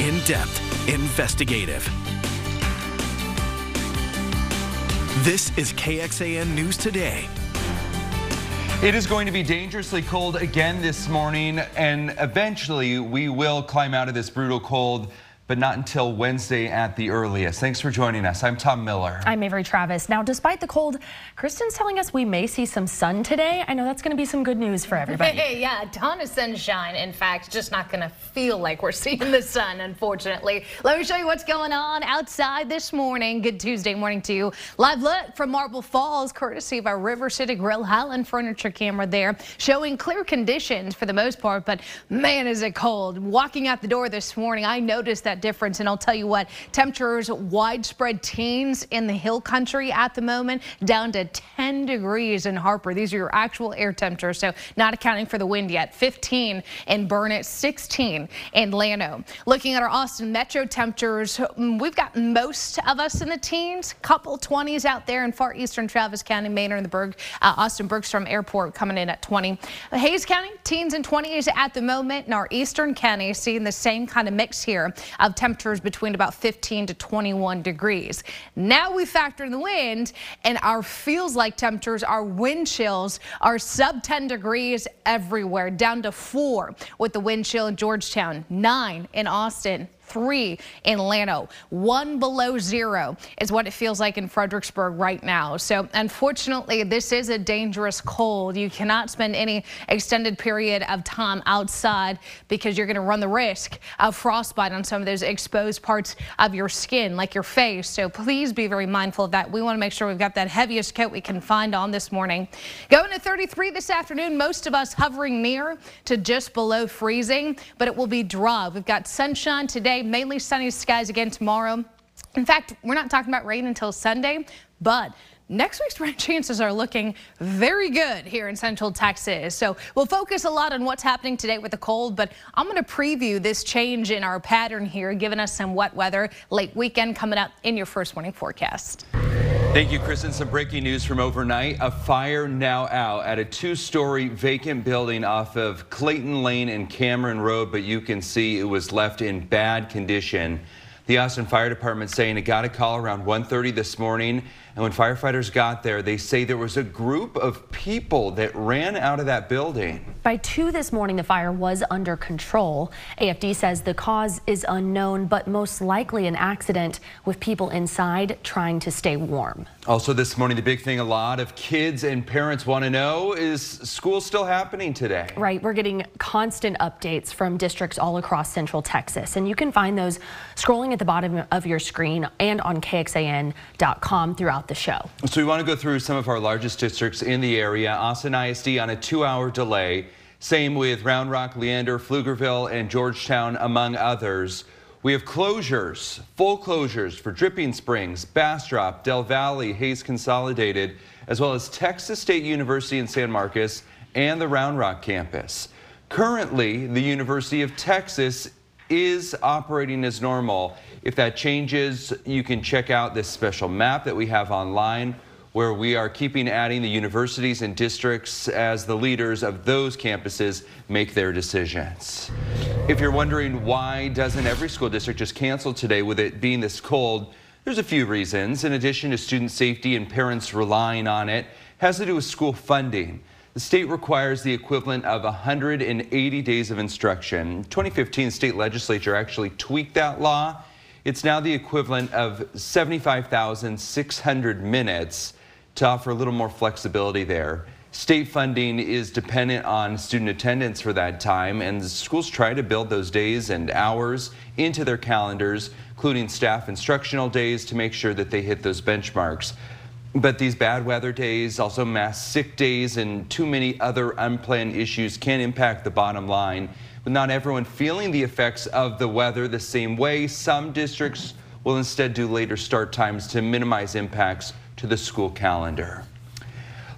in depth, investigative. This is KXAN News Today. It is going to be dangerously cold again this morning, and eventually we will climb out of this brutal cold but not until Wednesday at the earliest. Thanks for joining us. I'm Tom Miller. I'm Avery Travis. Now, despite the cold, Kristen's telling us we may see some sun today. I know that's going to be some good news for everybody. Hey, yeah, a ton of sunshine. In fact, just not going to feel like we're seeing the sun, unfortunately. Let me show you what's going on outside this morning. Good Tuesday morning to you. Live look from Marble Falls, courtesy of our River City Grill Highland furniture camera there, showing clear conditions for the most part, but man, is it cold. Walking out the door this morning, I noticed that difference. And I'll tell you what, temperatures widespread teens in the hill country at the moment, down to 10 degrees in Harper. These are your actual air temperatures, so not accounting for the wind yet. 15 in Burnet, 16 in Llano. Looking at our Austin metro temperatures, mm, we've got most of us in the teens, couple 20s out there in far eastern Travis County, Manor and the Berg, uh, Austin Bergstrom Airport coming in at 20. Hays County, teens and 20s at the moment, and our eastern county seeing the same kind of mix here of of temperatures between about 15 to 21 degrees. Now we factor in the wind and our feels like temperatures, our wind chills are sub 10 degrees everywhere, down to four with the wind chill in Georgetown, nine in Austin, three in Llano. One below zero is what it feels like in Fredericksburg right now. So unfortunately, this is a dangerous cold. You cannot spend any extended period of time outside because you're going to run the risk of frostbite on some of those exposed parts of your skin, like your face. So please be very mindful of that. We want to make sure we've got that heaviest coat we can find on this morning. Going to 33 this afternoon, most of us hovering near to just below freezing, but it will be dry. We've got sunshine today mainly sunny skies again tomorrow. In fact, we're not talking about rain until Sunday, but Next week's rain chances are looking very good here in central Texas. So we'll focus a lot on what's happening today with the cold, but I'm going to preview this change in our pattern here, giving us some wet weather late weekend coming up in your first morning forecast. Thank you, Kristen. Some breaking news from overnight. A fire now out at a two-story vacant building off of Clayton Lane and Cameron Road, but you can see it was left in bad condition. The Austin Fire Department saying it got a call around 1.30 this morning and when firefighters got there, they say there was a group of people that ran out of that building. By 2 this morning, the fire was under control. AFD says the cause is unknown, but most likely an accident with people inside trying to stay warm. Also this morning, the big thing a lot of kids and parents want to know is school still happening today? Right. We're getting constant updates from districts all across central Texas, and you can find those scrolling at the bottom of your screen and on KXAN.com throughout throughout the show. So we want to go through some of our largest districts in the area. Austin ISD on a two-hour delay. Same with Round Rock, Leander, Pflugerville, and Georgetown, among others. We have closures, full closures for Dripping Springs, Bastrop, Del Valle, Hays Consolidated, as well as Texas State University in San Marcos and the Round Rock campus. Currently, the University of Texas is operating as normal. If that changes, you can check out this special map that we have online where we are keeping adding the universities and districts as the leaders of those campuses make their decisions. If you're wondering why doesn't every school district just cancel today with it being this cold, there's a few reasons. In addition to student safety and parents relying on it, has to do with school funding. The state requires the equivalent of 180 days of instruction. 2015 state legislature actually tweaked that law. It's now the equivalent of 75,600 minutes to offer a little more flexibility there. State funding is dependent on student attendance for that time, and schools try to build those days and hours into their calendars, including staff instructional days to make sure that they hit those benchmarks. But these bad weather days, also mass sick days, and too many other unplanned issues can impact the bottom line. With not everyone feeling the effects of the weather the same way, some districts will instead do later start times to minimize impacts to the school calendar.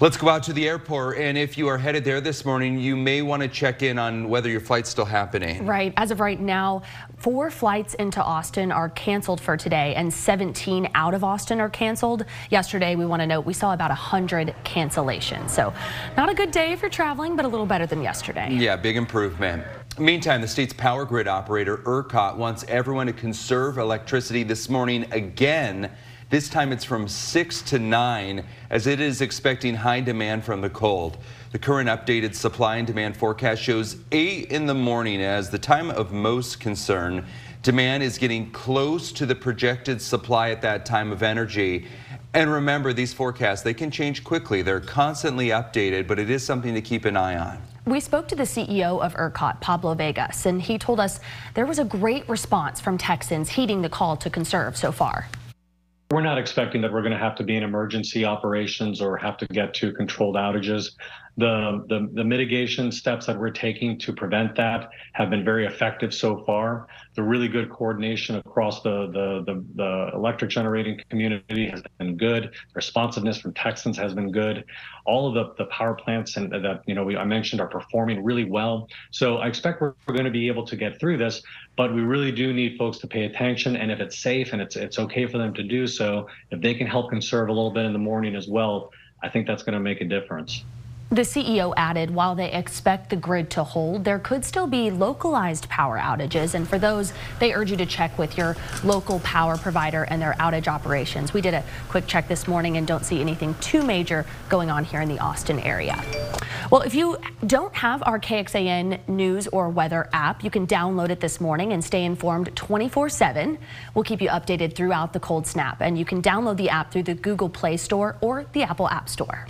Let's go out to the airport, and if you are headed there this morning, you may want to check in on whether your flight's still happening. Right. As of right now, four flights into Austin are canceled for today, and 17 out of Austin are canceled. Yesterday, we want to note we saw about 100 cancellations. So not a good day if you're traveling, but a little better than yesterday. Yeah, big improvement. Meantime, the state's power grid operator, ERCOT, wants everyone to conserve electricity this morning again. This time it's from 6 to 9 as it is expecting high demand from the cold. The current updated supply and demand forecast shows 8 in the morning as the time of most concern. Demand is getting close to the projected supply at that time of energy. And remember, these forecasts, they can change quickly. They're constantly updated, but it is something to keep an eye on. We spoke to the CEO of ERCOT, Pablo Vegas, and he told us there was a great response from Texans heeding the call to conserve so far. We're not expecting that we're going to have to be in emergency operations or have to get to controlled outages. The, the, the, mitigation steps that we're taking to prevent that have been very effective so far. The really good coordination across the, the, the, the electric generating community has been good. The responsiveness from Texans has been good. All of the, the power plants and that you know we, I mentioned are performing really well. So I expect we're, we're going to be able to get through this, but we really do need folks to pay attention. And if it's safe and it's it's okay for them to do so, if they can help conserve a little bit in the morning as well, I think that's going to make a difference. The CEO added while they expect the grid to hold, there could still be localized power outages. And for those, they urge you to check with your local power provider and their outage operations. We did a quick check this morning and don't see anything too major going on here in the Austin area. Well, if you don't have our KXAN news or weather app, you can download it this morning and stay informed 24 7. We'll keep you updated throughout the cold snap. And you can download the app through the Google Play Store or the Apple App Store.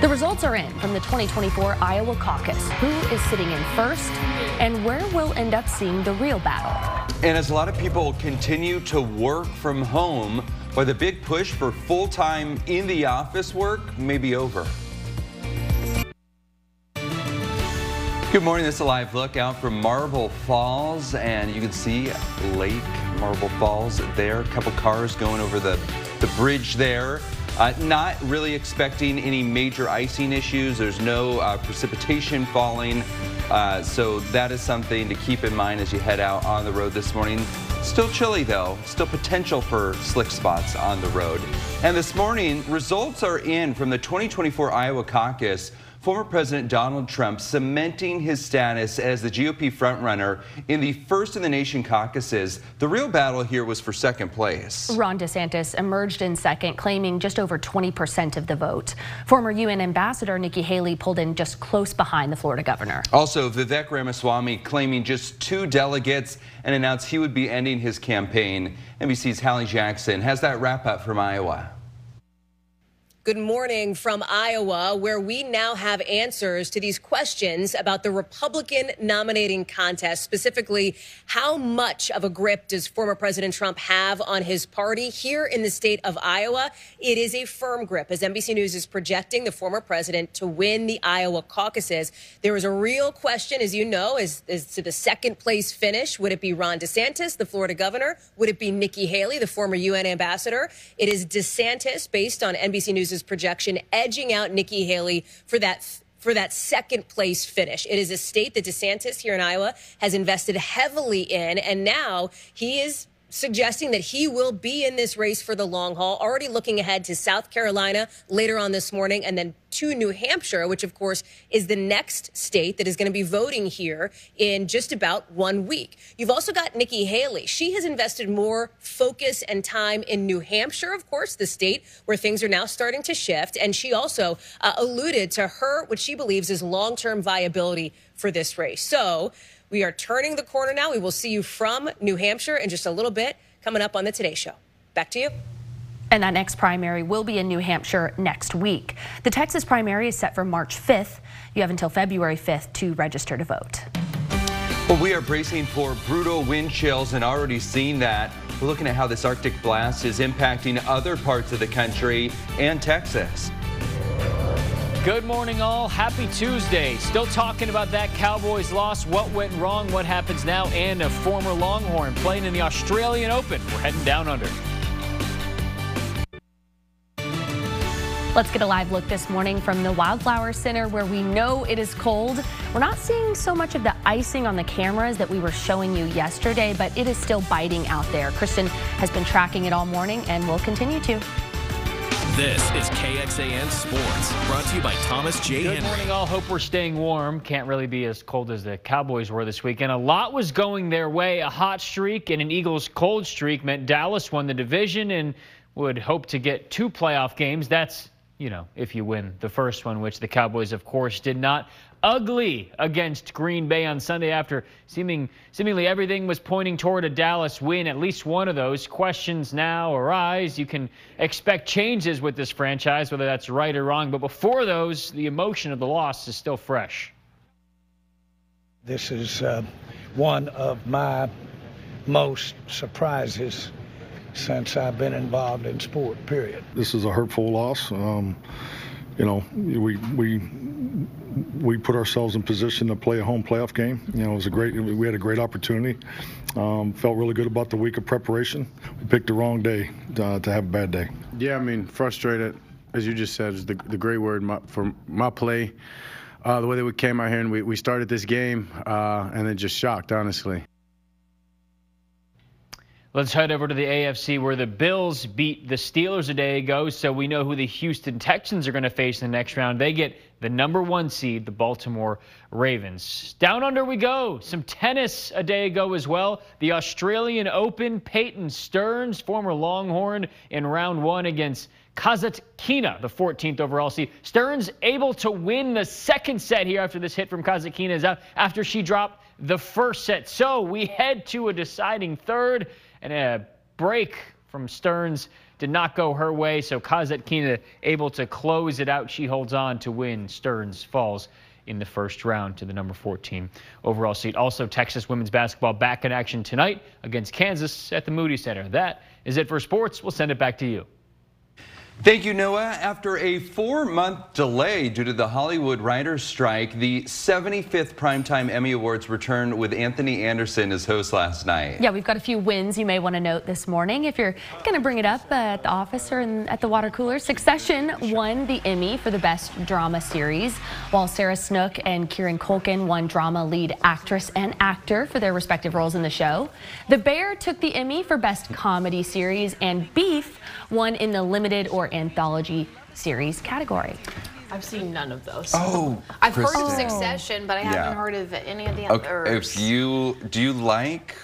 The results are in from the 2024 Iowa caucus. Who is sitting in first and where we'll end up seeing the real battle. And as a lot of people continue to work from home, why the big push for full-time in the office work may be over. Good morning, this is a live look out from Marble Falls and you can see Lake Marble Falls there. A couple cars going over the, the bridge there. Uh, not really expecting any major icing issues. There's no uh, precipitation falling. Uh, so that is something to keep in mind as you head out on the road this morning. Still chilly though, still potential for slick spots on the road. And this morning, results are in from the 2024 Iowa caucus former President Donald Trump cementing his status as the GOP frontrunner in the first in the nation caucuses. The real battle here was for second place. Ron DeSantis emerged in second, claiming just over 20% of the vote. Former UN Ambassador Nikki Haley pulled in just close behind the Florida governor. Also, Vivek Ramaswamy claiming just two delegates and announced he would be ending his campaign. NBC's Hallie Jackson has that wrap up from Iowa. Good morning from Iowa, where we now have answers to these questions about the Republican nominating contest. Specifically, how much of a grip does former President Trump have on his party here in the state of Iowa? It is a firm grip, as NBC News is projecting the former president to win the Iowa caucuses. There was a real question, as you know, as, as to the second place finish. Would it be Ron DeSantis, the Florida governor? Would it be Nikki Haley, the former UN ambassador? It is DeSantis, based on NBC News projection, edging out Nikki Haley for that for that second place finish. It is a state that DeSantis here in Iowa has invested heavily in, and now he is suggesting that he will be in this race for the long haul, already looking ahead to South Carolina later on this morning and then to New Hampshire, which of course is the next state that is going to be voting here in just about one week. You've also got Nikki Haley. She has invested more focus and time in New Hampshire, of course, the state where things are now starting to shift. And she also uh, alluded to her, what she believes is long term viability for this race. So, we are turning the corner now. We will see you from New Hampshire in just a little bit coming up on the Today Show. Back to you. And that next primary will be in New Hampshire next week. The Texas primary is set for March 5th. You have until February 5th to register to vote. Well, we are bracing for brutal wind chills and already seeing that. We're looking at how this Arctic blast is impacting other parts of the country and Texas. Good morning, all. Happy Tuesday. Still talking about that Cowboys loss, what went wrong, what happens now, and a former Longhorn playing in the Australian Open. We're heading down under. Let's get a live look this morning from the Wildflower Center where we know it is cold. We're not seeing so much of the icing on the cameras that we were showing you yesterday, but it is still biting out there. Kristen has been tracking it all morning and will continue to. This is KXAN Sports, brought to you by Thomas J. Good Henry. morning, all. Hope we're staying warm. Can't really be as cold as the Cowboys were this weekend. A lot was going their way. A hot streak and an Eagles cold streak meant Dallas won the division and would hope to get two playoff games. That's, you know, if you win the first one, which the Cowboys, of course, did not ugly against Green Bay on Sunday after seeming seemingly everything was pointing toward a Dallas win. At least one of those questions now arise. You can expect changes with this franchise, whether that's right or wrong. But before those, the emotion of the loss is still fresh. This is uh, one of my most surprises since I've been involved in sport. Period. This is a hurtful loss. Um, you know, we we we put ourselves in position to play a home playoff game. You know, it was a great. We had a great opportunity. Um, felt really good about the week of preparation. We picked the wrong day uh, to have a bad day. Yeah, I mean, frustrated, as you just said, is the the great word my, for my play. Uh, the way that we came out here and we, we started this game, uh, and then just shocked, honestly. Let's head over to the AFC where the Bills beat the Steelers a day ago, so we know who the Houston Texans are going to face in the next round. They get the number one seed, the Baltimore Ravens. Down under we go. Some tennis a day ago as well. The Australian Open, Peyton Stearns, former Longhorn, in round one against Kasatkina, the 14th overall seed. Stearns able to win the second set here after this hit from Kasatkina is out after she dropped the first set. So we head to a deciding third and a break from Stearns did not go her way. So Kasatkina able to close it out. She holds on to win. Stearns falls in the first round to the number 14 overall seed. Also, Texas women's basketball back in action tonight against Kansas at the Moody Center. That is it for sports. We'll send it back to you. Thank you, Noah. After a four-month delay due to the Hollywood writers' strike, the 75th Primetime Emmy Awards returned with Anthony Anderson as host last night. Yeah, we've got a few wins you may want to note this morning. If you're going to bring it up uh, at the office or in, at the water cooler, Succession won the Emmy for the Best Drama Series, while Sarah Snook and Kieran Culkin won Drama Lead Actress and Actor for their respective roles in the show. The Bear took the Emmy for Best Comedy Series, and Beef won in the Limited or Anthology Series category. I've seen none of those. Oh, I've heard of Succession, but I Yeah. haven't heard of any of the Okay, others. if you do you like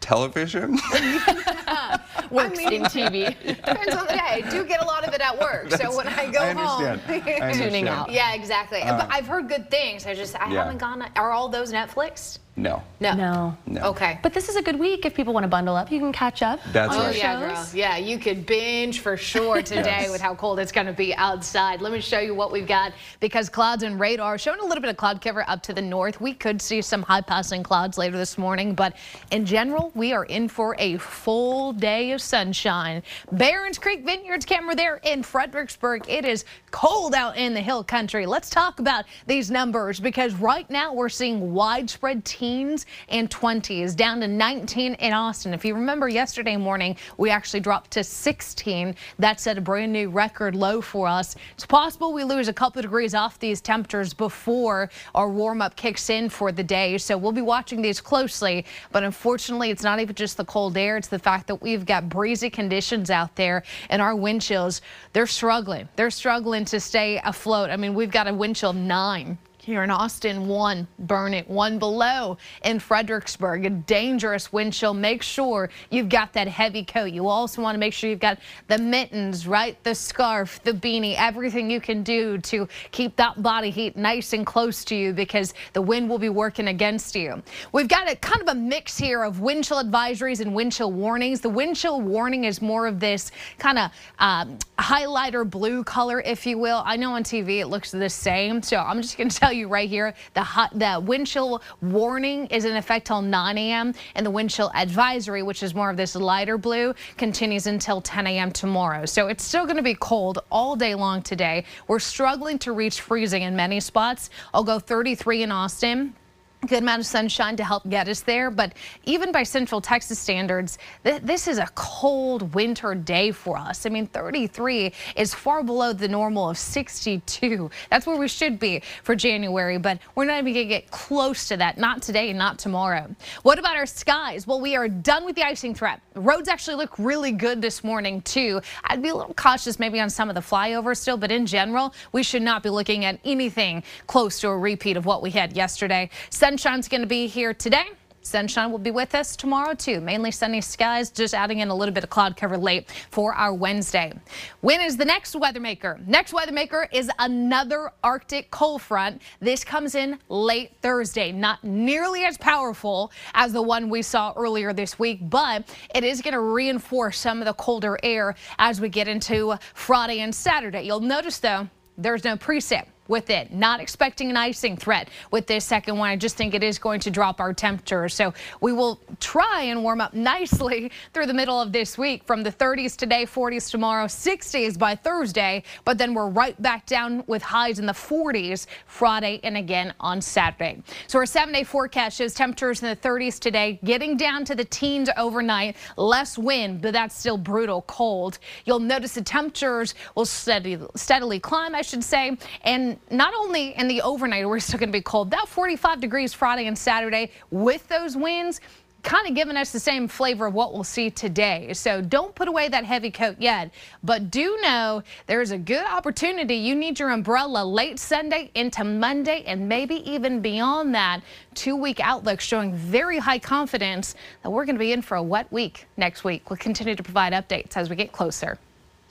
television? Works in TV. Depends on the day. I do get a lot of it at work, so when I go I home, understand. I understand. Tuning out. yeah, exactly. Uh. but I've heard good things. I just I Yeah. haven't gone. Are all those Netflix? No. No. No. No. Okay. But this is a good week if people want to bundle up. You can catch up That's on Oh your right. Oh, yeah, girl. Yeah, you could binge for sure today Yes. with how cold it's going to be outside. Let me show you what we've got because clouds and radar showing a little bit of cloud cover up to the north. We could see some high passing clouds later this morning, but in general, we are in for a full day of sunshine. Barons Creek Vineyards camera there in Fredericksburg. It is cold out in the hill country. Let's talk about these numbers because right now we're seeing widespread teens and 20s down to 19 in Austin. If you remember yesterday morning, we actually dropped to 16. That set a brand new record low for us. It's possible we lose a couple of degrees off these temperatures before our warm up kicks in for the day. So we'll be watching these closely. But unfortunately, it's not even just the cold air. It's the fact that we've got breezy conditions out there and our wind chills, they're struggling. They're struggling to stay afloat. I mean, we've got a wind chill nine here in Austin, one, Burnet, one below in Fredericksburg, a dangerous wind chill. Make sure you've got that heavy coat. You also want to make sure you've got the mittens, right? The scarf, the beanie, everything you can do to keep that body heat nice and close to you because the wind will be working against you. We've got a kind of a mix here of wind chill advisories and wind chill warnings. The wind chill warning is more of this kind of um, highlighter blue color, if you will. I know on TV it looks the same, so I'm just going to tell you right here the hot, the wind chill warning is in effect till 9 a.m. and the wind chill advisory, which is more of this lighter blue, continues until 10 a.m. tomorrow. So it's still going to be cold all day long today. We're struggling to reach freezing in many spots. I'll go 33 in Austin. Good amount of sunshine to help get us there. But even by Central Texas standards, th this is a cold winter day for us. I mean, 33 is far below the normal of 62. That's where we should be for January, but we're not even going to get close to that. Not today, not tomorrow. What about our skies? Well, we are done with the icing threat. Roads actually look really good this morning, too. I'd be a little cautious maybe on some of the flyovers still, but in general, we should not be looking at anything close to a repeat of what we had yesterday. Sunshine's going to be here today. Sunshine will be with us tomorrow, too. Mainly sunny skies, just adding in a little bit of cloud cover late for our Wednesday. When is the next weather maker? Next weather maker is another Arctic cold front. This comes in late Thursday. Not nearly as powerful as the one we saw earlier this week, but it is going to reinforce some of the colder air as we get into Friday and Saturday. You'll notice, though, there's no precip with it. Not expecting an icing threat with this second one. I just think it is going to drop our temperature. So we will try and warm up nicely through the middle of this week from the 30s today, 40s tomorrow, 60s by Thursday. But then we're right back down with highs in the 40s Friday and again on Saturday. So our seven day forecast shows temperatures in the 30s today, getting down to the teens overnight. Less wind, but that's still brutal cold. You'll notice the temperatures will steady, steadily climb, I should say, and not only in the overnight, we're still going to be cold. About 45 degrees Friday and Saturday with those winds kind of giving us the same flavor of what we'll see today. So don't put away that heavy coat yet, but do know there's a good opportunity. You need your umbrella late Sunday into Monday and maybe even beyond that. Two week outlook showing very high confidence that we're going to be in for a wet week next week. We'll continue to provide updates as we get closer.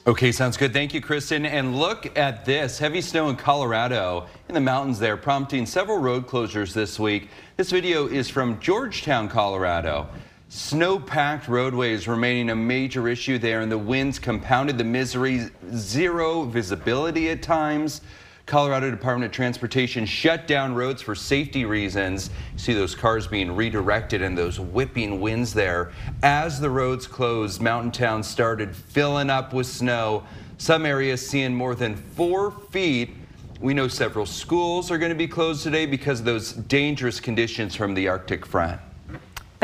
Okay, sounds good. Thank you, Kristen. And look at this heavy snow in Colorado in the mountains there, prompting several road closures this week. This video is from Georgetown, Colorado. Snow packed roadways remaining a major issue there, and the winds compounded the misery. Zero visibility at times. Colorado Department of Transportation shut down roads for safety reasons. You see those cars being redirected and those whipping winds there. As the roads closed, mountain towns started filling up with snow. Some areas seeing more than four feet. We know several schools are going to be closed today because of those dangerous conditions from the Arctic front.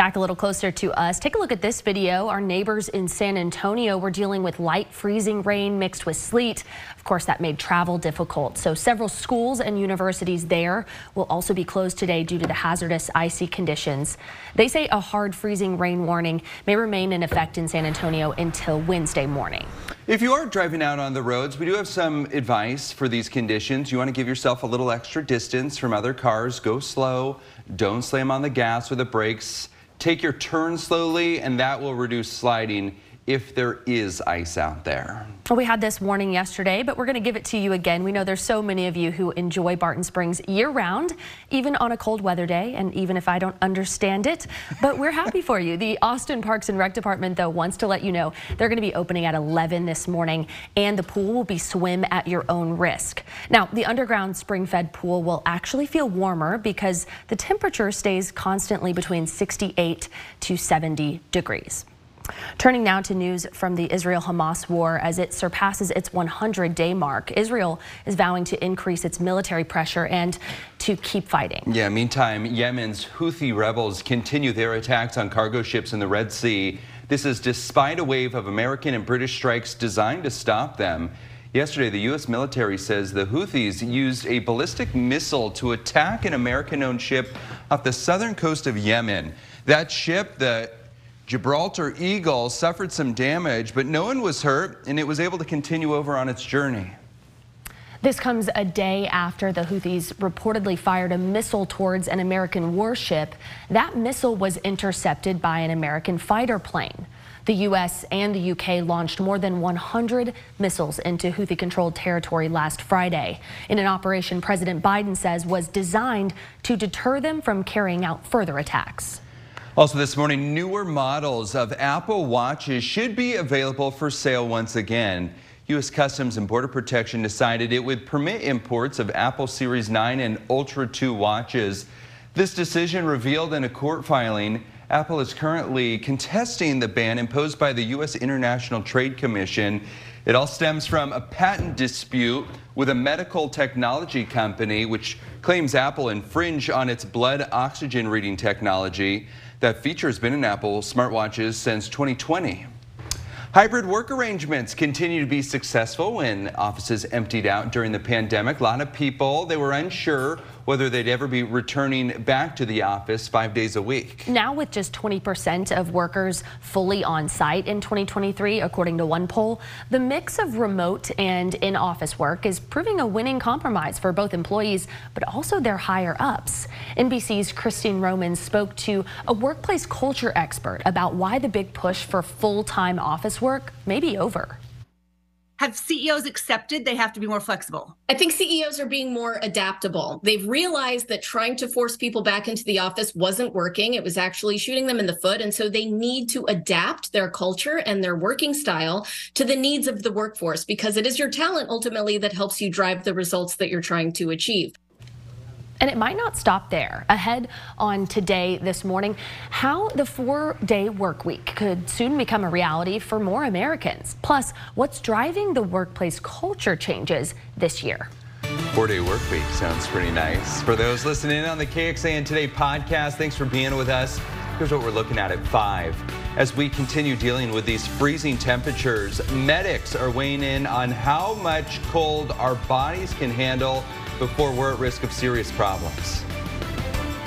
Back a little closer to us, take a look at this video. Our neighbors in San Antonio were dealing with light freezing rain mixed with sleet. Of course, that made travel difficult. So several schools and universities there will also be closed today due to the hazardous icy conditions. They say a hard freezing rain warning may remain in effect in San Antonio until Wednesday morning. If you are driving out on the roads, we do have some advice for these conditions. You want to give yourself a little extra distance from other cars. Go slow. Don't slam on the gas or the brakes. Take your turn slowly, and that will reduce sliding if there is ice out there. Well, we had this warning yesterday, but we're going to give it to you again. We know there's so many of you who enjoy Barton Springs year round, even on a cold weather day, and even if I don't understand it, but we're happy for you. The Austin Parks and Rec Department, though, wants to let you know they're going to be opening at 11 this morning, and the pool will be swim at your own risk. Now, the underground spring-fed pool will actually feel warmer because the temperature stays constantly between 68 to 70 degrees. Turning now to news from the Israel-Hamas war as it surpasses its 100-day mark. Israel is vowing to increase its military pressure and to keep fighting. Yeah, meantime, Yemen's Houthi rebels continue their attacks on cargo ships in the Red Sea. This is despite a wave of American and British strikes designed to stop them. Yesterday, the U.S. military says the Houthis used a ballistic missile to attack an American-owned ship off the southern coast of Yemen. That ship, the Gibraltar Eagle suffered some damage, but no one was hurt and it was able to continue over on its journey. This comes a day after the Houthis reportedly fired a missile towards an American warship. That missile was intercepted by an American fighter plane. The U.S. and the U.K. launched more than 100 missiles into Houthi controlled territory last Friday in an operation President Biden says was designed to deter them from carrying out further attacks. Also this morning, newer models of Apple Watches should be available for sale once again. U.S. Customs and Border Protection decided it would permit imports of Apple Series 9 and Ultra 2 watches. This decision revealed in a court filing. Apple is currently contesting the ban imposed by the U.S. International Trade Commission. It all stems from a patent dispute with a medical technology company which claims Apple infringe on its blood oxygen reading technology. That feature has been in Apple smartwatches since 2020. Hybrid work arrangements continue to be successful when offices emptied out during the pandemic. A lot of people, they were unsure whether they'd ever be returning back to the office five days a week. Now with just 20% of workers fully on site in 2023, according to one poll, the mix of remote and in-office work is proving a winning compromise for both employees, but also their higher ups. NBC's Christine Romans spoke to a workplace culture expert about why the big push for full-time office work may be over have CEOs accepted they have to be more flexible? I think CEOs are being more adaptable. They've realized that trying to force people back into the office wasn't working. It was actually shooting them in the foot. And so they need to adapt their culture and their working style to the needs of the workforce because it is your talent ultimately that helps you drive the results that you're trying to achieve. And it might not stop there. Ahead on today this morning, how the four day work week could soon become a reality for more Americans. Plus, what's driving the workplace culture changes this year. Four day work week sounds pretty nice. For those listening on the KXAN Today podcast, thanks for being with us. Here's what we're looking at at 5. As we continue dealing with these freezing temperatures, medics are weighing in on how much cold our bodies can handle before we're at risk of serious problems.